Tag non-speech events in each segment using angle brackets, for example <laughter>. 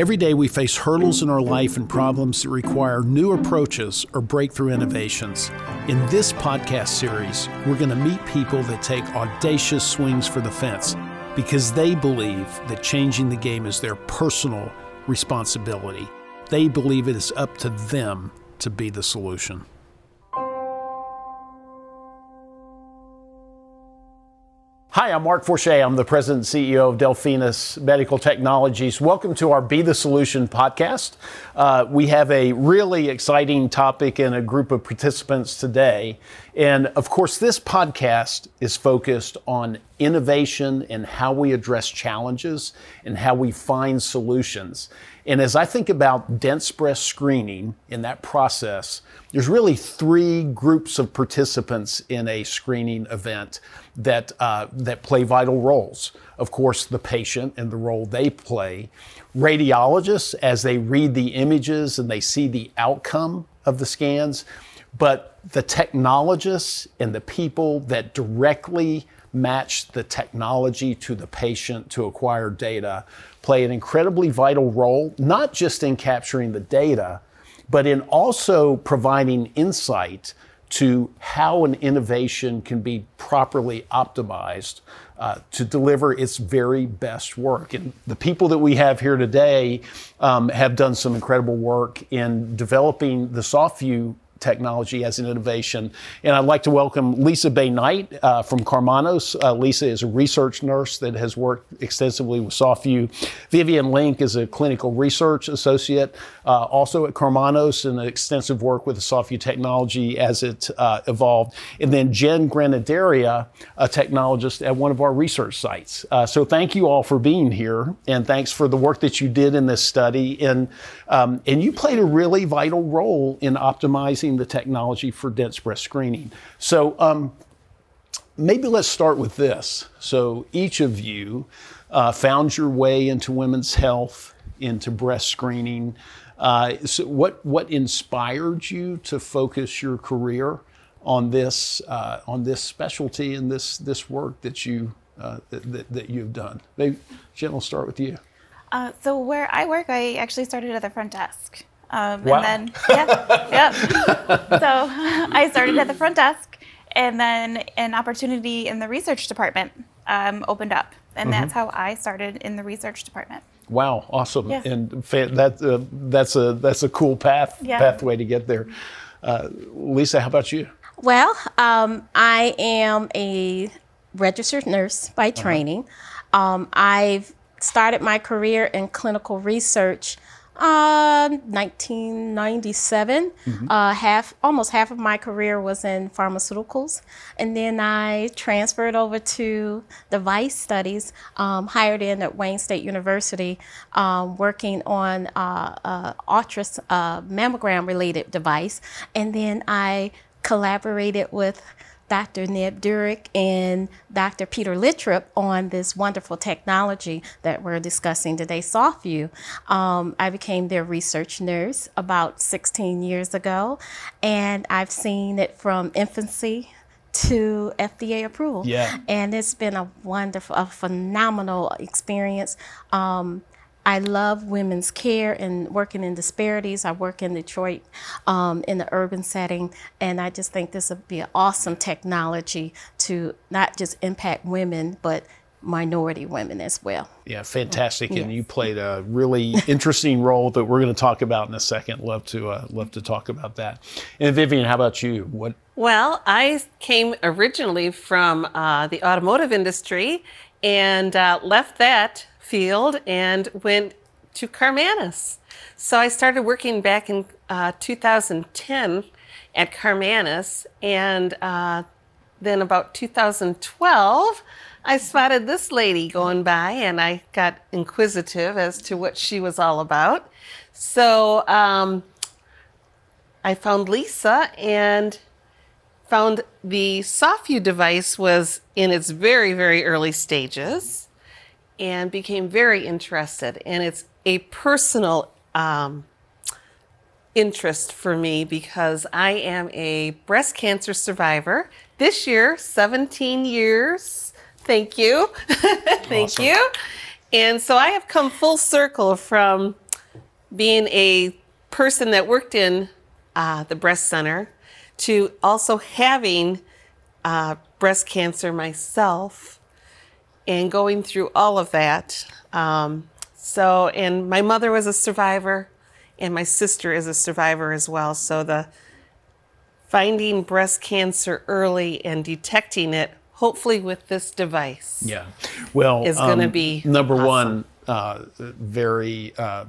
Every day we face hurdles in our life and problems that require new approaches or breakthrough innovations. In this podcast series, we're going to meet people that take audacious swings for the fence because they believe that changing the game is their personal responsibility. They believe it is up to them to be the solution. Hi, I'm Mark Forchette. I'm the president and CEO of Delphinus Medical Technologies. Welcome to our Be the Solution podcast. Uh, we have a really exciting topic and a group of participants today. And of course, this podcast is focused on innovation and how we address challenges and how we find solutions. And as I think about dense breast screening in that process, there's really three groups of participants in a screening event that, uh, that play vital roles. Of course, the patient and the role they play, radiologists as they read the images and they see the outcome of the scans, but the technologists and the people that directly match the technology to the patient to acquire data play an incredibly vital role, not just in capturing the data, but in also providing insight to how an innovation can be properly optimized uh, to deliver its very best work. And the people that we have here today um, have done some incredible work in developing the SoftVue technology as an innovation. And I'd like to welcome Lisa Bey-Knight uh, from Karmanos. Uh, Lisa is a research nurse that has worked extensively with SoftVue. Vivian Link is a clinical research associate, uh, also at Karmanos and extensive work with the SoftVue technology as it uh, evolved. And then Jen Granadaria, a technologist at one of our research sites. Uh, so thank you all for being here, and thanks for the work that you did in this study. And, um, and you played a really vital role in optimizing the technology for dense breast screening. So um, maybe let's start with this. So each of you uh, found your way into women's health, into breast screening. Uh, so what what inspired you to focus your career on this uh, on this specialty and this this work that you uh, that, that you've done? Maybe Jen, will start with you. Uh, so where I work, I actually started at the front desk. Um, wow. And then, yeah, yeah. so <laughs> I started at the front desk, and then an opportunity in the research department um, opened up, and mm-hmm. that's how I started in the research department. Wow, awesome! Yeah. And that uh, that's a that's a cool path yeah. pathway to get there. Uh, Lisa, how about you? Well, um, I am a registered nurse by uh-huh. training. Uh-huh. Um, I've started my career in clinical research uh, 1997. Mm-hmm. Uh, half, almost half of my career was in pharmaceuticals, and then I transferred over to device studies. Um, hired in at Wayne State University, um, working on uh, uh, ultra uh, mammogram related device, and then I collaborated with Dr. Neb Duric and Dr. Peter Littrup on this wonderful technology that we're discussing today, SoftVue. Um, I became their research nurse about 16 years ago, and I've seen it from infancy to FDA approval. Yeah. And it's been a wonderful, a phenomenal experience. Um, I love women's care and working in disparities. I work in Detroit um, in the urban setting, and I just think this would be an awesome technology to not just impact women, but minority women as well. Yeah, fantastic. Yes. And you played a really interesting <laughs> role that we're going to talk about in a second. Love to uh, love to talk about that. And Vivian, how about you? What? Well, I came originally from uh, the automotive industry and uh, left that field and went to Karmanos. So I started working back in uh, 2010 at Karmanos, and uh, then about 2012, I spotted this lady going by, and I got inquisitive as to what she was all about. So um, I found Lisa and found the SoftVue device was in its very, very early stages and became very interested. And it's a personal um, interest for me because I am a breast cancer survivor. This year, 17 years. Thank you. <laughs> Thank awesome. you. And so I have come full circle from being a person that worked in uh, the breast center to also having uh, breast cancer myself and going through all of that. Um, so, and my mother was a survivor, and my sister is a survivor as well. So, the finding breast cancer early and detecting it, hopefully with this device. Yeah. Well, Is um, be number awesome. one. Uh, very uh,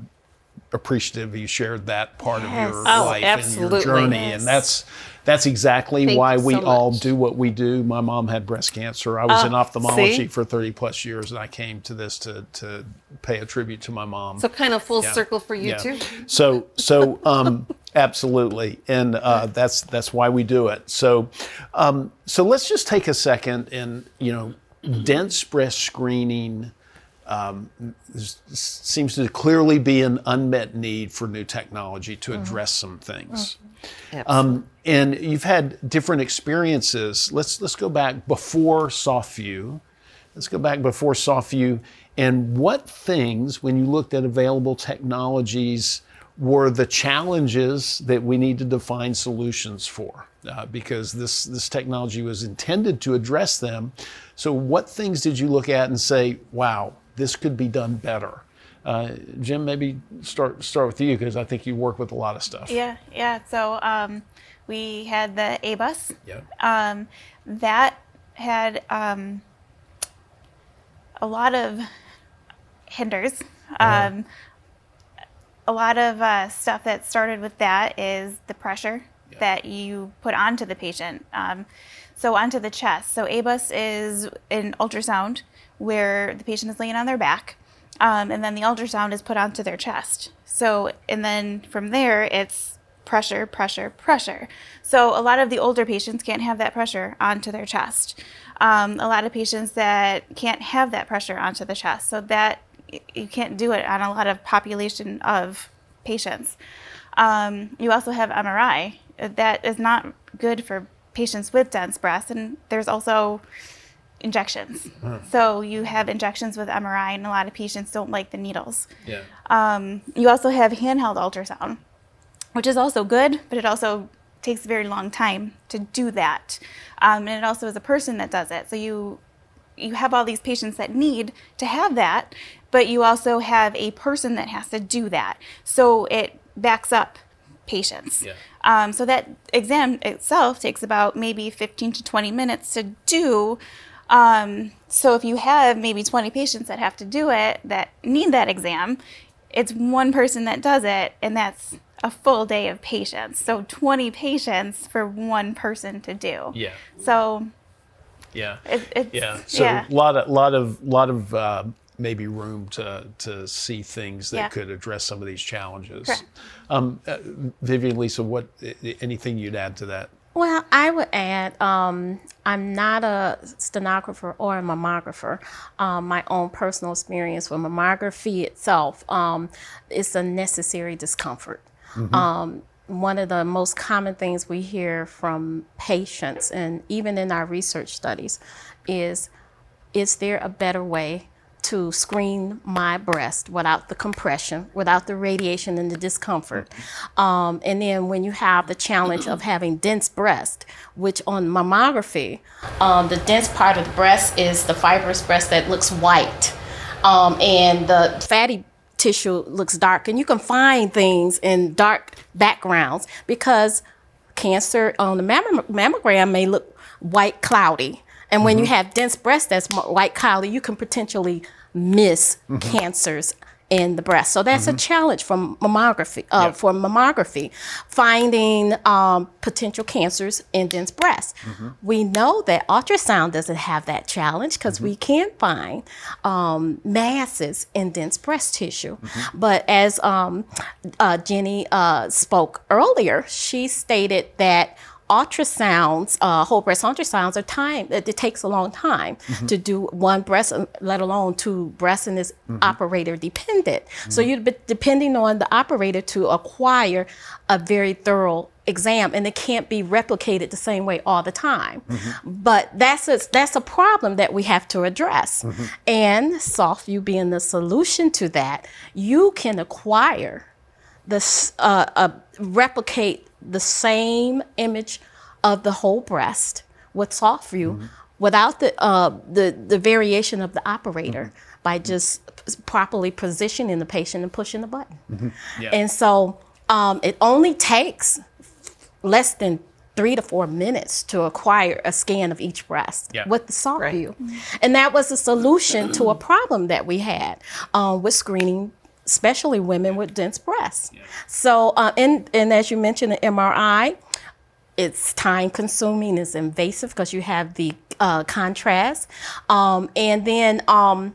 appreciative you shared that part Yes. of your Oh, life and your journey, Yes. and that's that's exactly Thank why we all do what we do. My mom had breast cancer. I was Oh, in ophthalmology see? for 30 plus years, and I came to this to to pay a tribute to my mom. So, kind of full Yeah. circle for you Yeah. too. So <laughs> so um, absolutely, and uh, that's that's why we do it. So um, so let's just take a second and you know, dense breast screening um, seems to clearly be an unmet need for new technology to address some things. Um, and you've had different experiences. Let's let's go back before SoftVue. Let's go back before SoftVue. And what things, when you looked at available technologies, were the challenges that we needed to find solutions for? Uh, because this this technology was intended to address them. So, what things did you look at and say, "Wow, this could be done better"? Uh, Jim, maybe start start with you because I think you work with a lot of stuff. Yeah, yeah. So um, we had the ABUS. Yeah. Um, that had um, a lot of hinders. Um, a lot of uh, stuff that started with that is the pressure that you put onto the patient. Um, so onto the chest. So ABUS is an ultrasound where the patient is laying on their back, um, and then the ultrasound is put onto their chest. So and then from there it's pressure, pressure, pressure. So a lot of the older patients can't have that pressure onto their chest. Um, a lot of patients that can't have that pressure onto the chest. So that you can't do it on a lot of population of patients. Um, you also have MRI. That is not good for patients with dense breasts, and there's also injections. So you have injections with MRI, and a lot of patients don't like the needles. Yeah. Um, you also have handheld ultrasound, which is also good, but it also takes a very long time to do that. Um, and it also is a person that does it. So you you have all these patients that need to have that, but you also have a person that has to do that. So it backs up patients. Yeah. Um, so that exam itself takes about maybe 15 to 20 minutes to do. Um, so if you have maybe 20 patients that have to do it that need that exam, it's one person that does it, and that's a full day of patients. So 20 patients for one person to do. Yeah. So Yeah. it, it's Yeah. So yeah. a lot of lot of lot of uh, maybe room to to see things that Yeah. could address some of these challenges. Correct. Um, uh, Vivian, Lisa, what anything you'd add to that? Well, I would add, um, I'm not a sonographer or a mammographer. Um, my own personal experience with mammography itself um, is a necessary discomfort. Um, one of the most common things we hear from patients, and even in our research studies, is is there a better way to screen my breast without the compression, without the radiation and the discomfort? Um, and then when you have the challenge of having dense breast, which on mammography, um, the dense part of the breast is the fibrous breast that looks white, um, and the fatty tissue looks dark. And you can find things in dark backgrounds because cancer on the mammo- mammogram may look white cloudy. And when you have dense breast that's white cloudy, you can potentially miss cancers in the breast. So that's a challenge from mammography. Uh, Yeah. For mammography, finding um, potential cancers in dense breast. We know that ultrasound doesn't have that challenge because we can find um, masses in dense breast tissue. But as um, uh, Jenny uh, spoke earlier, she stated that ultrasounds, uh, whole breast ultrasounds, are time. It, it takes a long time to do one breast, let alone two breasts, and is operator dependent. So you're be- depending on the operator to acquire a very thorough exam, and it can't be replicated the same way all the time. But that's a, that's a problem that we have to address. And SoftVue being the solution to that, you can acquire this uh, uh, replicate the same image of the whole breast with SoftVue without the, uh, the the variation of the operator by just properly positioning the patient and pushing the button. Yeah. And so um, it only takes less than three to four minutes to acquire a scan of each breast Yeah. with the soft Right. view. And that was a solution to a problem that we had uh, with screening, especially women with dense breasts. So, uh, and, and as you mentioned, the MRI, it's time consuming, it's invasive because you have the uh, contrast. Um, and then um,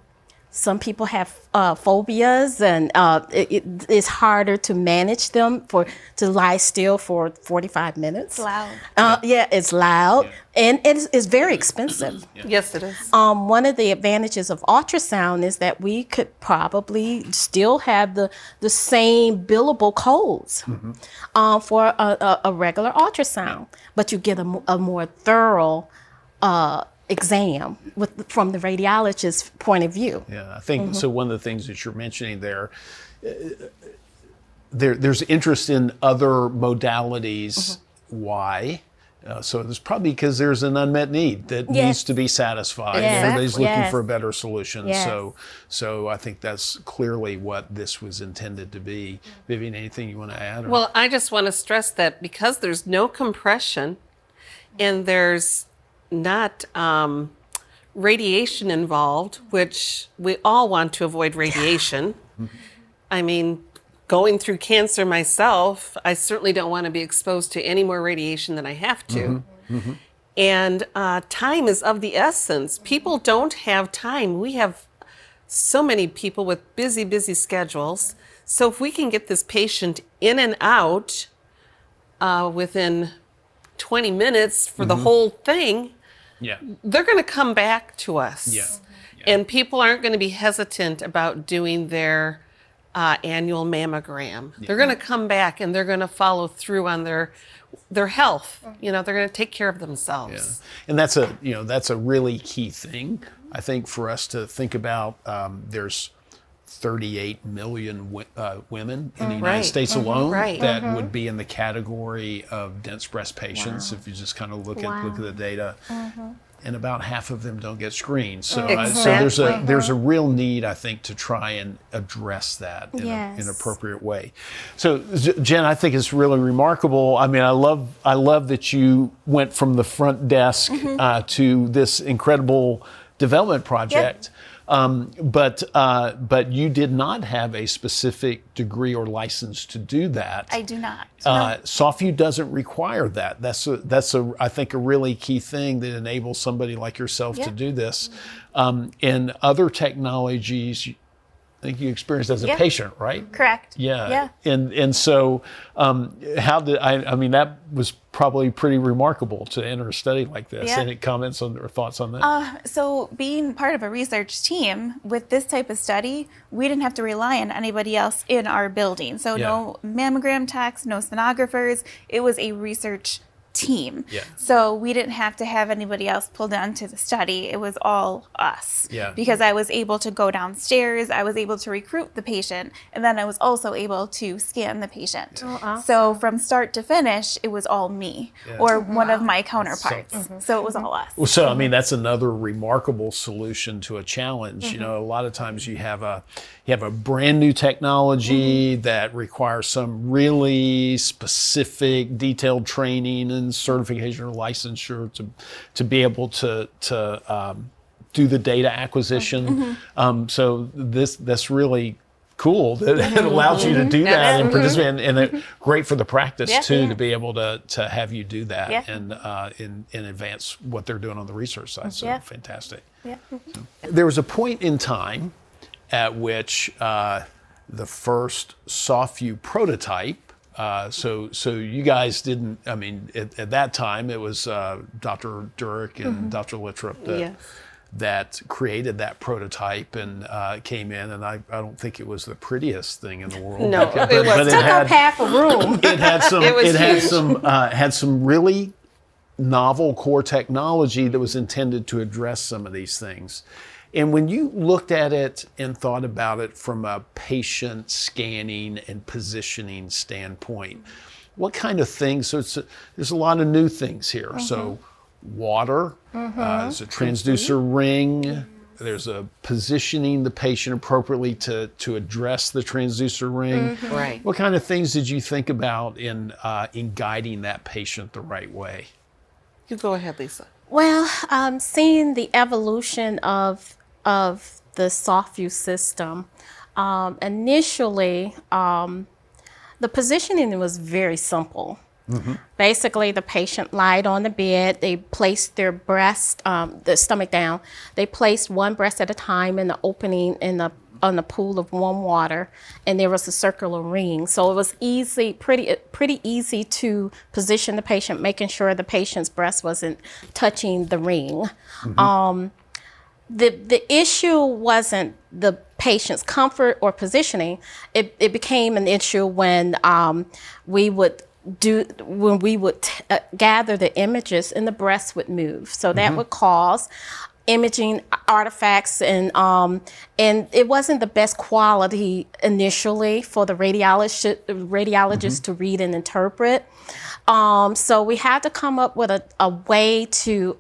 some people have uh, phobias, and uh, it, it, it's harder to manage them for to lie still for 45 minutes. It's loud. Uh, yeah, it's loud and it's, it's very expensive. Yes, it is. Um, one of the advantages of ultrasound is that we could probably still have the, the same billable codes uh, for a, a, a regular ultrasound, but you get a, a more thorough uh, exam with, from the radiologist's point of view. Yeah, I think so. One of the things that you're mentioning there, uh, there there's interest in other modalities. Why? Uh, so it's probably because there's an unmet need that Yes. needs to be satisfied. Yes. Everybody's looking Yes. for a better solution. Yes. So, so I think that's clearly what this was intended to be. Vivian, anything you want to add? or- Well, I just want to stress that because there's no compression and there's not um, radiation involved, which we all want to avoid radiation. I mean, going through cancer myself, I certainly don't want to be exposed to any more radiation than I have to. And uh, time is of the essence. People don't have time. We have so many people with busy, busy schedules. So if we can get this patient in and out uh, within 20 minutes for the whole thing, yeah, they're going to come back to us. Yeah. And people aren't going to be hesitant about doing their uh, annual mammogram. They're going to come back and they're going to follow through on their their health. You know, they're going to take care of themselves. and that's a you know that's a really key thing I think for us to think about. Um, there's 38 million uh, women in the mm-hmm. United Right. States mm-hmm. alone Right. that mm-hmm. would be in the category of dense breast patients if you just kind of look at look at the data. And about half of them don't get screened. So, I- so there's a there's a real need, I think, to try and address that in, a, in an appropriate way. So, Jen, I think it's really remarkable. I mean, I love I love that you went from the front desk uh, to this incredible development project. Um, but uh, but you did not have a specific degree or license to do that. I do not. Uh, SoftVue doesn't require that. That's a, that's a I think a really key thing that enables somebody like yourself to do this. Um, and other technologies, think you experienced as a Yeah. patient, right? Correct. Yeah. Yeah. And and so, um, how did I? I mean, that was probably pretty remarkable to enter a study like this. Yeah. Any comments on or thoughts on that? Uh, so, being part of a research team with this type of study, we didn't have to rely on anybody else in our building. So, no mammogram techs, no sonographers. It was a research team. Yeah. So, we didn't have to have anybody else pulled onto the study. It was all us. Yeah. Because I was able to go downstairs, I was able to recruit the patient, and then I was also able to scan the patient. So, from start to finish, it was all me or one of my counterparts. So, it was all us. Well, so I mean that's another remarkable solution to a challenge. Mm-hmm. You know, a lot of times you have a you have a brand new technology Mm-hmm. that requires some really specific, detailed training and certification or licensure to to be able to to um, do the data acquisition. Mm-hmm. Um, so this that's really cool that it allows you to do that and participate and, and it, great for the practice Yeah. too Yeah. to be able to to have you do that Yeah. and uh, in in advance what they're doing on the research side. So fantastic. Yeah. There was a point in time at which uh, the first SoftVue prototype. Uh, so, so you guys didn't. I mean, at, at that time, it was uh, Dr. Duric and Dr. Littrup that, Yes. that created that prototype and uh, came in. And I, I don't think it was the prettiest thing in the world. No, but, it wasn't. it Took had up half a room. <laughs> it had some It was had some uh, had some really novel core technology that was intended to address some of these things And when you looked at it and thought about it from a patient scanning and positioning standpoint, what kind of things? So it's a, there's a lot of new things here. So water, uh, there's a transducer ring. There's a positioning the patient appropriately to, to address the transducer ring. Right. What kind of things did you think about in uh, in guiding that patient the right way? You go ahead, Lisa. Well, um, seeing the evolution of of the SoftVue system, um, initially um, the positioning was very simple. Basically, the patient lied on the bed. They placed their breast, um, the stomach down. They placed one breast at a time in the opening in the on the pool of warm water, and there was a circular ring. So it was easy, pretty pretty easy to position the patient, making sure the patient's breast wasn't touching the ring. Um, the the issue wasn't the patient's comfort or positioning. It it became an issue when um, we would do when we would t- uh, gather the images and the breast would move. So that would cause imaging artifacts and um, and it wasn't the best quality initially for the radiologist radiologist to read and interpret. Um, so we had to come up with a, a way to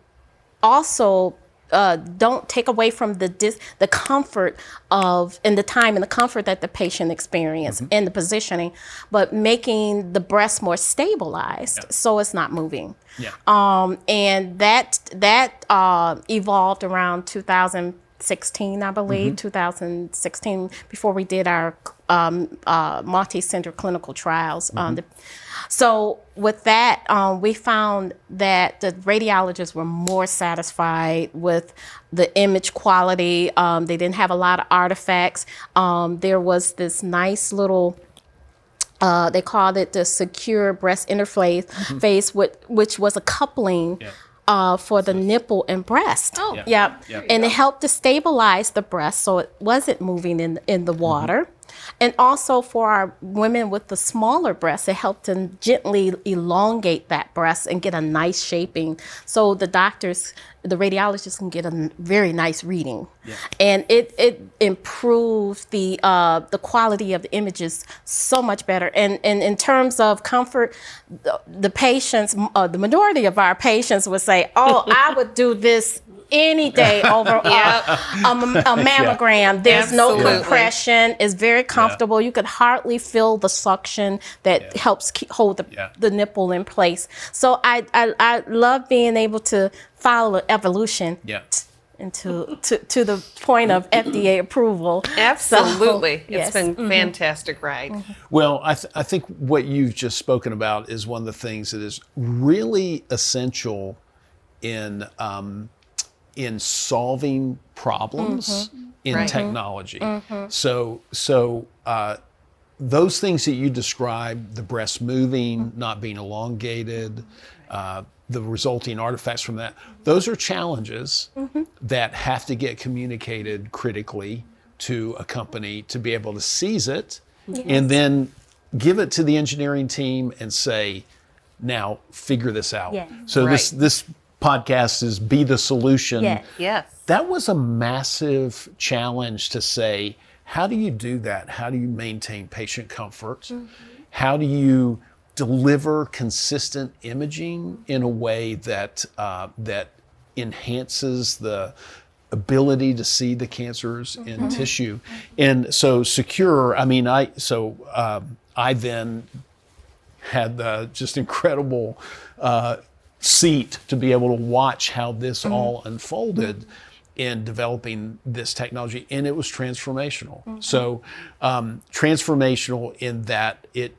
also uh, don't take away from the dis- the comfort of and the time and the comfort that the patient experienced in the positioning, but making the breast more stabilized so it's not moving. Yeah. Um, and that that uh, evolved around 2016, I believe, 2016, before we did our um, uh, multi-center clinical trials. Um, the, so with that, um, we found that the radiologists were more satisfied with the image quality. Um, they didn't have a lot of artifacts. Um, there was this nice little uh, they called it the secure breast interface, face, which, which was a coupling uh, for the nipple and breast. Oh. Yeah. Yep. Yeah. And it helped to stabilize the breast so it wasn't moving in, in the water. And also for our women with the smaller breasts, it helped to gently elongate that breast and get a nice shaping so the doctors, the radiologists can get a very nice reading. And it, it improved the, uh, the quality of the images so much better. And, and in terms of comfort, the, the patients, uh, the majority of our patients would say, oh, I would do this any day <laughs> over uh, a, a <laughs> mammogram. There's no compression. It's very comfortable. You could hardly feel the suction that Yeah. helps keep, hold the, Yeah. the nipple in place. So I, I, I love being able to follow evolution Yeah. into to, to the point of FDA approval. <laughs> So, Absolutely. yes. It's been fantastic ride. Well, I, th- I think what you've just spoken about is one of the things that is really essential in um, in solving problems in Right. technology. So so uh, those things that you described, the breast moving, not being elongated, uh, the resulting artifacts from that, those are challenges that have to get communicated critically to a company to be able to seize it and then give it to the engineering team and say, now figure this out. Yeah. So this this podcast is be the solution. Yeah. Yes. That was a massive challenge to say, how do you do that? How do you maintain patient comfort? How do you deliver consistent imaging in a way that uh, that enhances the ability to see the cancers in tissue? And so secure. I mean, I so um, I then had the just incredible uh, seat to be able to watch how this all unfolded in developing this technology, and it was transformational. So um, transformational in that it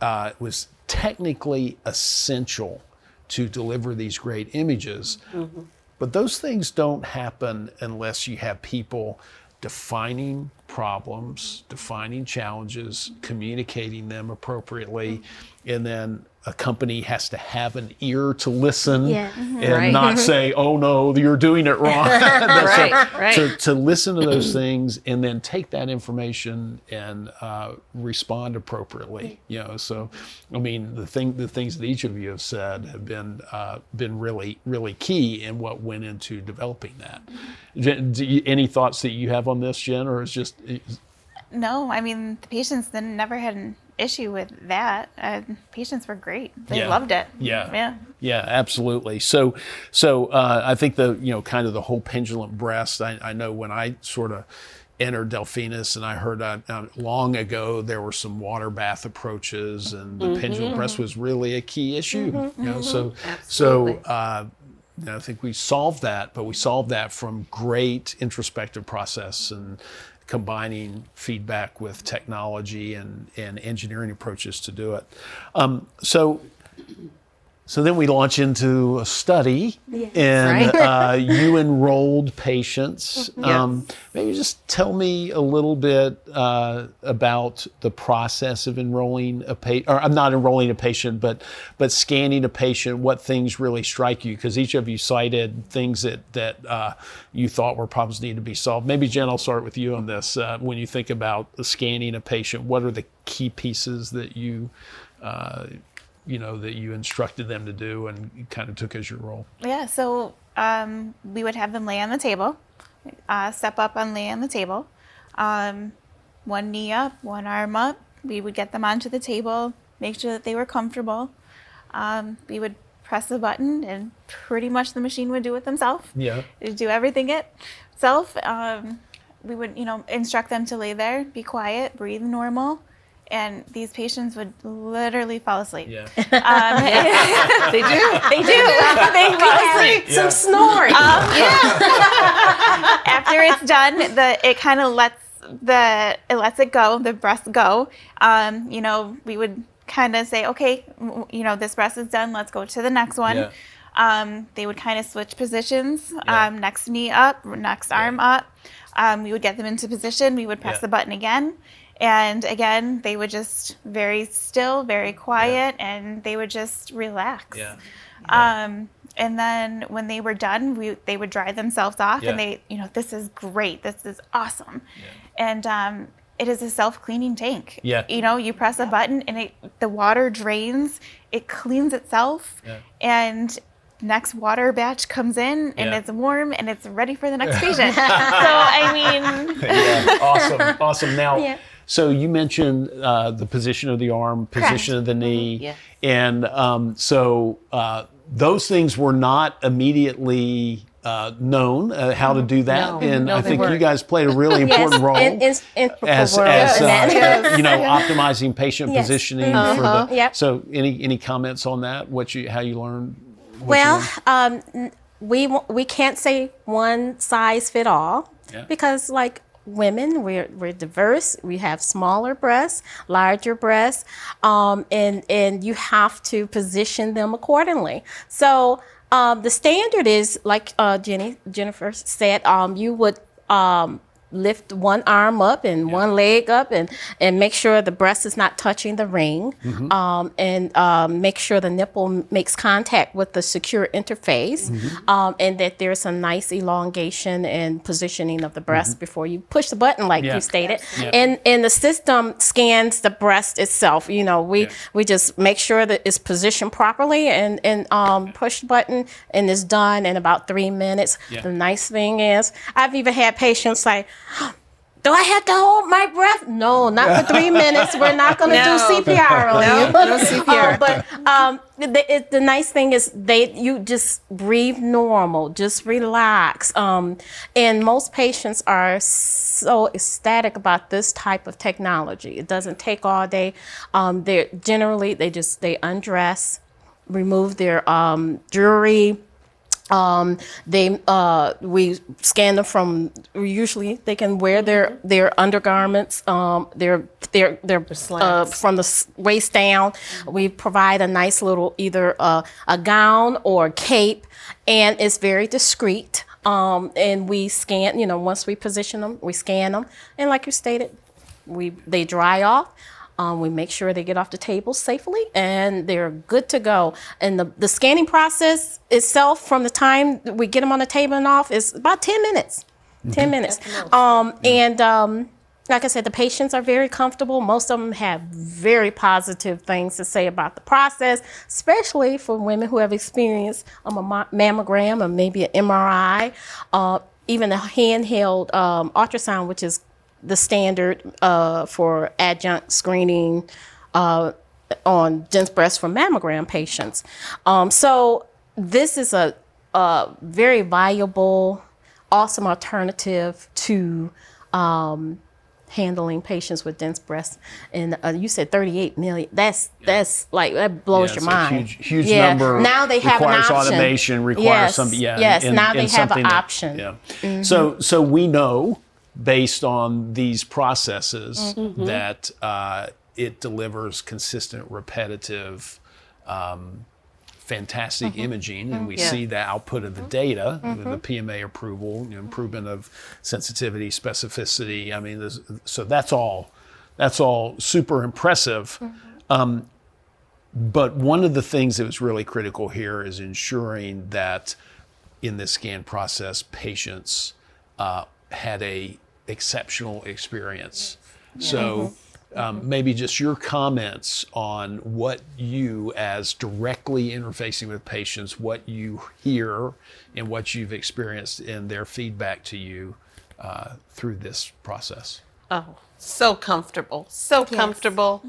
uh, was technically essential to deliver these great images. But those things don't happen unless you have people defining problems, defining challenges, communicating them appropriately, and then a company has to have an ear to listen Yeah. and Right. not say, "Oh no, you're doing it wrong." <laughs> <laughs> Right, so- right. To, to listen to those things and then take that information and uh, respond appropriately. You know, so I mean, the thing, the things that each of you have said have been uh, been really, really key in what went into developing that. Jen, do you, any thoughts that you have on this, Jen, or is just No, I mean the patients then never had an issue with that. Uh, patients were great. They Yeah. loved it. Yeah. Yeah. Yeah, absolutely. So, so uh, I think the you know kind of the whole pendulum breast. I, I know when I sort of entered Delphinus, and I heard uh, uh, long ago there were some water bath approaches, and the pendulum breast was really a key issue. You know, so so. Absolutely. Uh, I think we solved that, but we solved that from great introspective process and combining feedback with technology and, and engineering approaches to do it. Um, so so then we launch into a study, and uh, <laughs> you enrolled patients. Um, maybe just tell me a little bit uh, about the process of enrolling a patient, or I'm not enrolling a patient, but but scanning a patient. What things really strike you? Because each of you cited things that that uh, you thought were problems needed to be solved. Maybe Jen, I'll start with you on this. Uh, when you think about scanning a patient, what are the key pieces that you uh, you know that you instructed them to do and kind of took as your role Yeah, so um, we would have them lay on the table, uh, step up and lay on the table, um, one knee up, one arm up. We would get them onto the table, make sure that they were comfortable. Um, we would press the button, and pretty much the machine would do it themselves. Yeah. It'd do everything itself. Um, we would, you know, instruct them to lay there, be quiet, breathe normal. And these patients would literally fall asleep. yeah Um, <laughs> <laughs> They do. they do. they <laughs> fall asleep. Some snoring. after it's done, the it kind of lets the it lets it go, the breast go. Um, you know, we would kind of say, okay, w- you know, this breast is done. Let's go to the next one. Yeah. Um, they would kind of switch positions. Yeah. Um, next knee up, next arm up. Um, we would get them into position. We would press Yeah. the button again. And again, they would just very still, very quiet, and they would just relax. yeah Um, and then when they were done, we they would dry themselves off, Yeah. and they, you know, this is great, this is awesome, and um, it is a self-cleaning tank. Yeah. You know, you press a button, and it the water drains, it cleans itself, Yeah. and next water batch comes in, and Yeah. it's warm, and it's ready for the next <laughs> patient. <laughs> so I mean, yeah awesome awesome now Yeah. So you mentioned uh, the position of the arm position of the knee Yeah. and um, so uh, those things were not immediately uh, known uh, how to do that No. and No, i think you weren't. guys played a really <laughs> important role in, in, integral as, as uh, you know <laughs> optimizing patient Yes. positioning Mhm. for the Uh-huh. Yep. so any any comments on that what you how you learned what you Well, learned? um, we we can't say one size fit all Yeah. because like women. We're we're diverse. We have smaller breasts larger breasts um, and and you have to position them accordingly. So um, the standard is like uh, Jenny Jennifer said um, you would um, lift one arm up and one leg up and, and make sure the breast is not touching the ring Mm-hmm. um, and um, make sure the nipple makes contact with the secure interface Mm-hmm. um, and that there's a nice elongation and positioning of the breast before you push the button like Mm-hmm. Yeah. you stated Yeah. and and the system scans the breast itself you know we Yeah. we just make sure that it's positioned properly and and um, push the button and it's done in about three minutes Yeah. the nice thing is i've even had patients like do I have to hold my breath? No, not for three <laughs> minutes. We're not going to No. do CPR on No, you. no CPR. Um, but um, the, it, the nice thing is they you just breathe normal, just relax. Um, and most patients are so ecstatic about this type of technology. It doesn't take all day. Um, they generally they just they undress, remove their um, jewelry. Um, they uh, we scan them from usually they can wear their their undergarments, um, their their their uh, from the waist down. We provide a nice little either uh, a gown or a cape, and it's very discreet. Um, and we scan, you know, once we position them, we scan them, and like you stated, we they dry off. Um, we make sure they get off the table safely and they're good to go. And the, the scanning process itself, from the time we get them on the table and off, is about 10 minutes. 10 minutes. Um, and um, like I said, the patients are very comfortable. Most of them have very positive things to say about the process, especially for women who have experienced um, a mammogram or maybe an MRI, uh, even a handheld um, ultrasound, which is the standard uh, for adjunct screening uh, on dense breast for mammogram patients. Um, so this is a, a very viable, awesome alternative to um, handling patients with dense breasts. And uh, you said 38 million. That's that's like that blows Yeah, your mind. huge- huge yeah. number Now they have an option. automation, requires yes. some yeah. Yes. and- now and they have an that- option. Yeah. So so we know based on these processes Mm-hmm. that uh, it delivers consistent, repetitive. Um, Fantastic Mm-hmm. imaging, and we Yeah. see the output of the data, Mm-hmm. the PMA approval, you know, improvement of sensitivity, specificity. I mean, so that's all, that's all super impressive. Um, but one of the things that was really critical here is ensuring that in this scan process, patients uh, had a exceptional experience. So um, maybe just your comments on what you, as directly interfacing with patients, what you hear and what you've experienced in their feedback to you uh, through this process. Oh, so comfortable, so comfortable,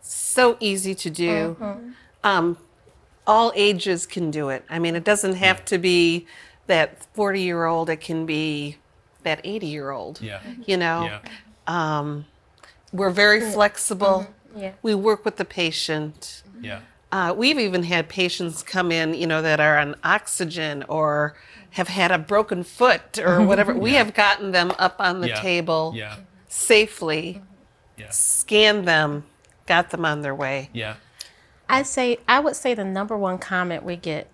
so easy to do. Um, all ages can do it. I mean, it doesn't have to be that 40 year old, it can be that 80 year old. Yeah. You know, Yeah. um, we're very flexible. Yeah. We work with the patient. Yeah. Uh, we've even had patients come in, you know, that are on oxygen or have had a broken foot or whatever. We have gotten them up on the Yeah. table Yeah. safely, Yeah. scanned them, got them on their way. Yeah. I say I would say the number one comment we get,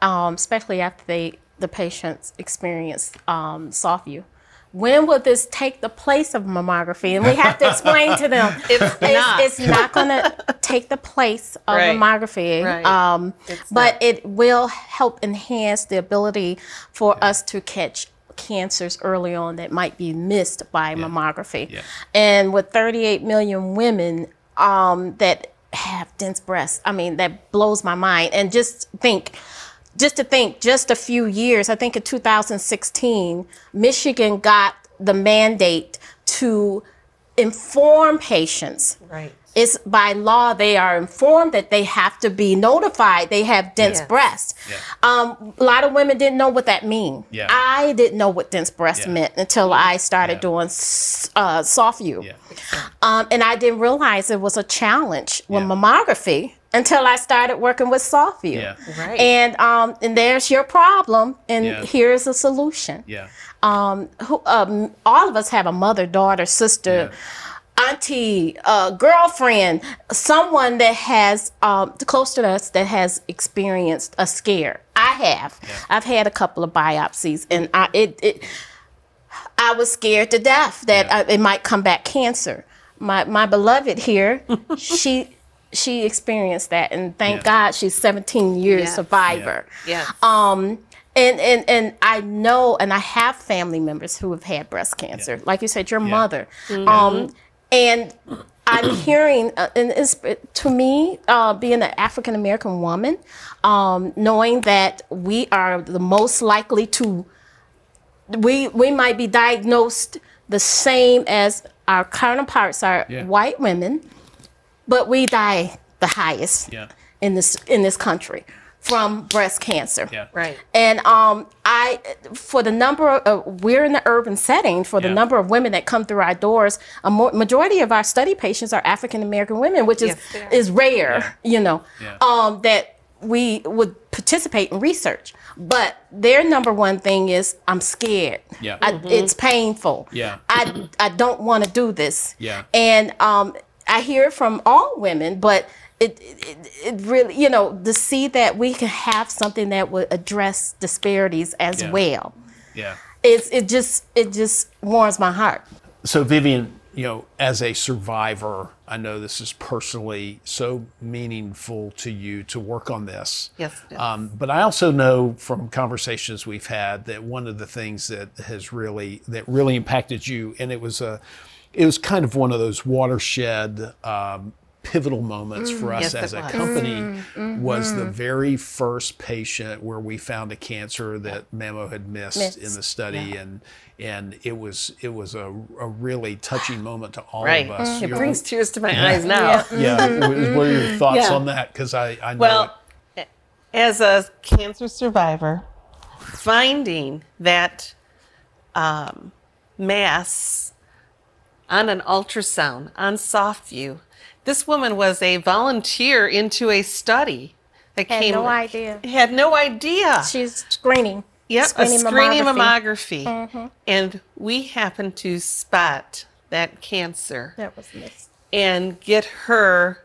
um, especially after they the patients experience um, SoftVue. When will this take the place of mammography? And we have to explain to them <laughs> It's not. It's, not going to take the place of Right. mammography. Right. Um, but not. it will help enhance the ability for us to catch cancers early on that might be missed by mammography. Yeah. And with 38 million women um, that have dense breasts, I mean, that blows my mind. And just think, just to think, just a few years, I think in 2016, Michigan got the mandate to inform patients Right. it's by law they are informed that they have to be notified they have dense Yes. breasts. Yeah. Um, a lot of women didn't know what that mean. Yeah. I didn't know what dense breasts Yeah. meant until I started Yeah. doing uh, SoftVue. Yeah. Um, and I didn't realize it was a challenge with Yeah. mammography until I started working with SoftVue. Yeah. Right. And um, and there's your problem, and Yeah. here's a solution Yeah. um, who, um, all of us have a mother, daughter, sister, auntie, uh, girlfriend, someone that has um, close to us that has experienced a scare. I have. I've had a couple of biopsies, and I it, it I was scared to death that Yeah. I, it might come back cancer. My my beloved here, <laughs> she she experienced that, and thank Yeah. God she's 17 years Yes. survivor. Yes. Um, and, and and I know, and I have family members who have had breast cancer, like you said, your mother. Um, and I'm <clears throat> hearing, uh, and it's, to me, uh, being an African American woman, um, knowing that we are the most likely to, we we might be diagnosed the same as our counterparts are Yeah. white women, but we die the highest Yeah. in this in this country from breast cancer. Yeah. Right. And um, I, for the number of, we're in the urban setting, for the Yeah. number of women that come through our doors, a mo- majority of our study patients are African American women, which is Yes, is rare, you know, Yeah. um, that we would participate in research. But their number one thing is, I'm scared. Yeah. I, It's painful. Yeah. I, I don't want to do this. Yeah. And um, I hear it from all women, but it, it, it really, you know, to see that we can have something that would address disparities as Yeah. well. Yeah. It's, it just, it just warms my heart. So Vivian, you know, as a survivor, I know this is personally so meaningful to you to work on this. Yes. Um, but I also know from conversations we've had that one of the things that has really that really impacted you, and it was a, it was kind of one of those watershed. Um, pivotal moments for mm, us Yes, as a was. company mm, was the mm-hmm. very first patient where we found a cancer that mammo had missed, Missed, in the study and and it was it was a, a really touching moment to all Right. of us. Mm, it brings tears to my eyes now. yeah, mm-hmm. what what are your thoughts Yeah. on that? Because I, I know Well, it. as a cancer survivor, finding that um, mass on an ultrasound on SoftVue, this woman was a volunteer into a study that Had came. no idea. Had no idea. She's screening. Yep, screening a screening mammography. mammography. Mm-hmm. And we happened to spot that cancer That was missed. and get her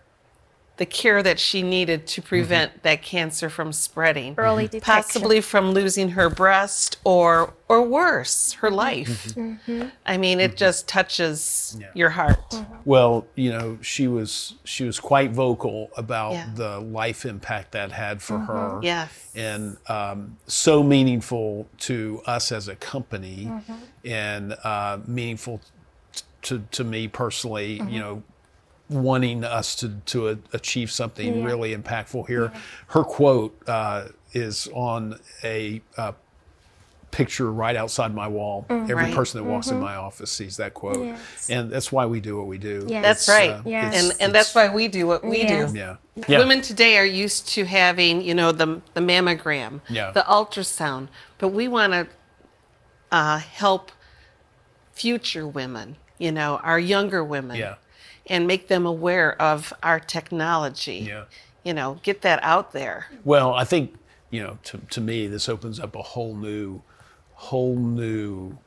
the care that she needed to mm-hmm. prevent that cancer from spreading. Early mm-hmm. detection. Possibly from losing her breast or or worse, her mm-hmm. life. I mean, it just touches your heart. Uh-huh. Well, you know, she was she was quite vocal about Yeah. the life impact that had for her. Yes. and um, so meaningful to us as a company, and uh, meaningful t- to to me personally. You know, wanting us to to achieve something really impactful here. Her quote uh, is on a. Uh, picture right outside my wall every Right. person that walks in my office sees that quote Yes. and that's why we do what we do Yes. That's It's, right. uh, Yes. it's- And and that's why we do what we Yes. do. yeah yeah Women today are used to having, you know, the the mammogram, Yeah. the ultrasound, but we want to uh, help future women, you know, our younger women, Yeah. And make them aware of our technology. Yeah. You know, get that out there. Well, I think you know, to, to me, this opens up a whole new, whole new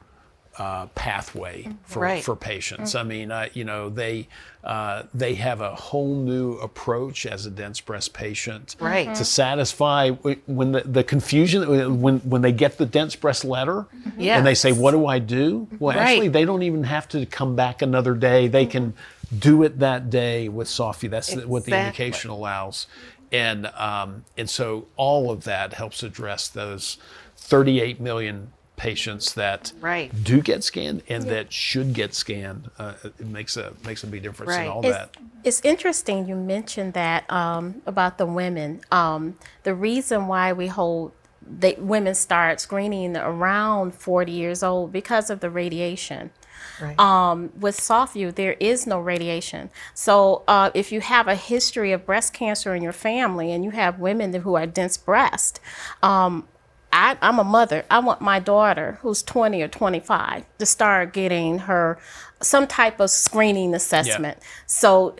uh, pathway for, Right. for patients. I mean, uh, you know, they uh, they have a whole new approach as a dense breast patient Right. to satisfy when the, the confusion when when they get the dense breast letter and they say, "What do I do?" Well, Right. actually, they don't even have to come back another day. They can do it that day with SoftVue. That's what the indication allows. And um, and so all of that helps address those 38 million patients that Right. do get scanned and that should get scanned. Uh, it makes a makes a big difference in all It's, that. it's interesting you mentioned that um, about the women. Um, the reason why we hold they, women start screening around 40 years old because of the radiation. Right. Um, with SoftVue, there is no radiation. So uh, if you have a history of breast cancer in your family and you have women who are dense breast, um, I, I'm a mother. I want my daughter, who's 20 or 25, to start getting her some type of screening assessment. So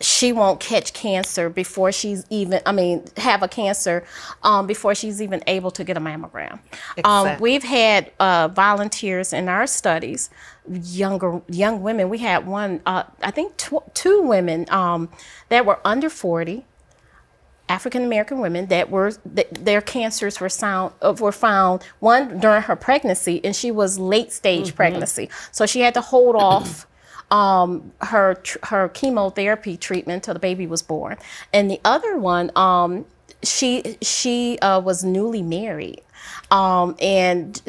she won't catch cancer before she's even i mean have a cancer um, before she's even able to get a mammogram. Um, we've had uh, volunteers in our studies younger young women. We had one uh, i think tw- two women um, that were under 40 African American women that were th- their cancers were sound uh, were found one during her pregnancy and she was late stage pregnancy. So she had to hold off um, her tr- her chemotherapy treatment till the baby was born and the other one um, she she uh, was newly married um, and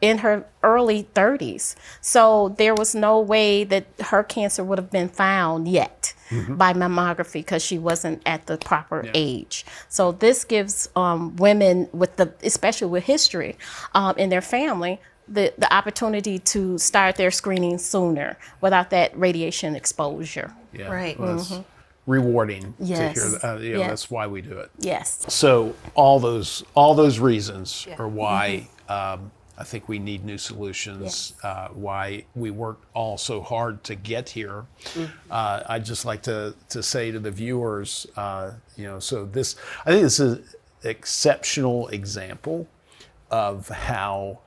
in her- early 30s. So there was no way that her cancer would have been found yet by mammography because she wasn't at the proper age. So this gives um, women with the, especially with history um, in their family, the, the opportunity to start their screening sooner without that radiation exposure. Yeah. Right. Well, it's rewarding Mm-hmm. Yes. to hear that. Uh, you know, Yes. That's why we do it. Yes. So all those all those reasons are why Mm-hmm. um, I think we need new solutions. Uh, why we worked all so hard to get here. Mm. Uh, I'd just like to to say to the viewers, uh, you know, so this I think this is an exceptional example of how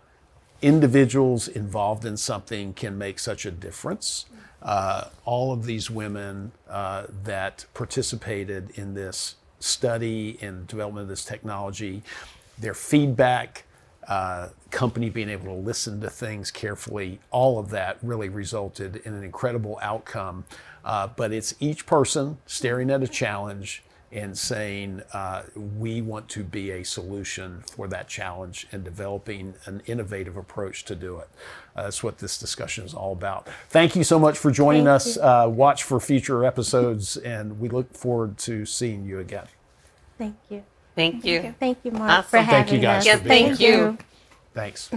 individuals involved in something can make such a difference. Uh, all of these women uh, that participated in this study and development of this technology, their feedback uh, company being able to listen to things carefully, all of that really resulted in an incredible outcome. Uh, but it's each person staring at a challenge and saying, uh, we want to be a solution for that challenge and developing an innovative approach to do it. Uh, that's what this discussion is all about. Thank you so much for joining Thank us. Uh, watch for future episodes, and we look forward to seeing you again. Thank you. Thank you. you. Thank you, Mark, Awesome. for Thank you guys us. for Yeah, being thank you. Thanks.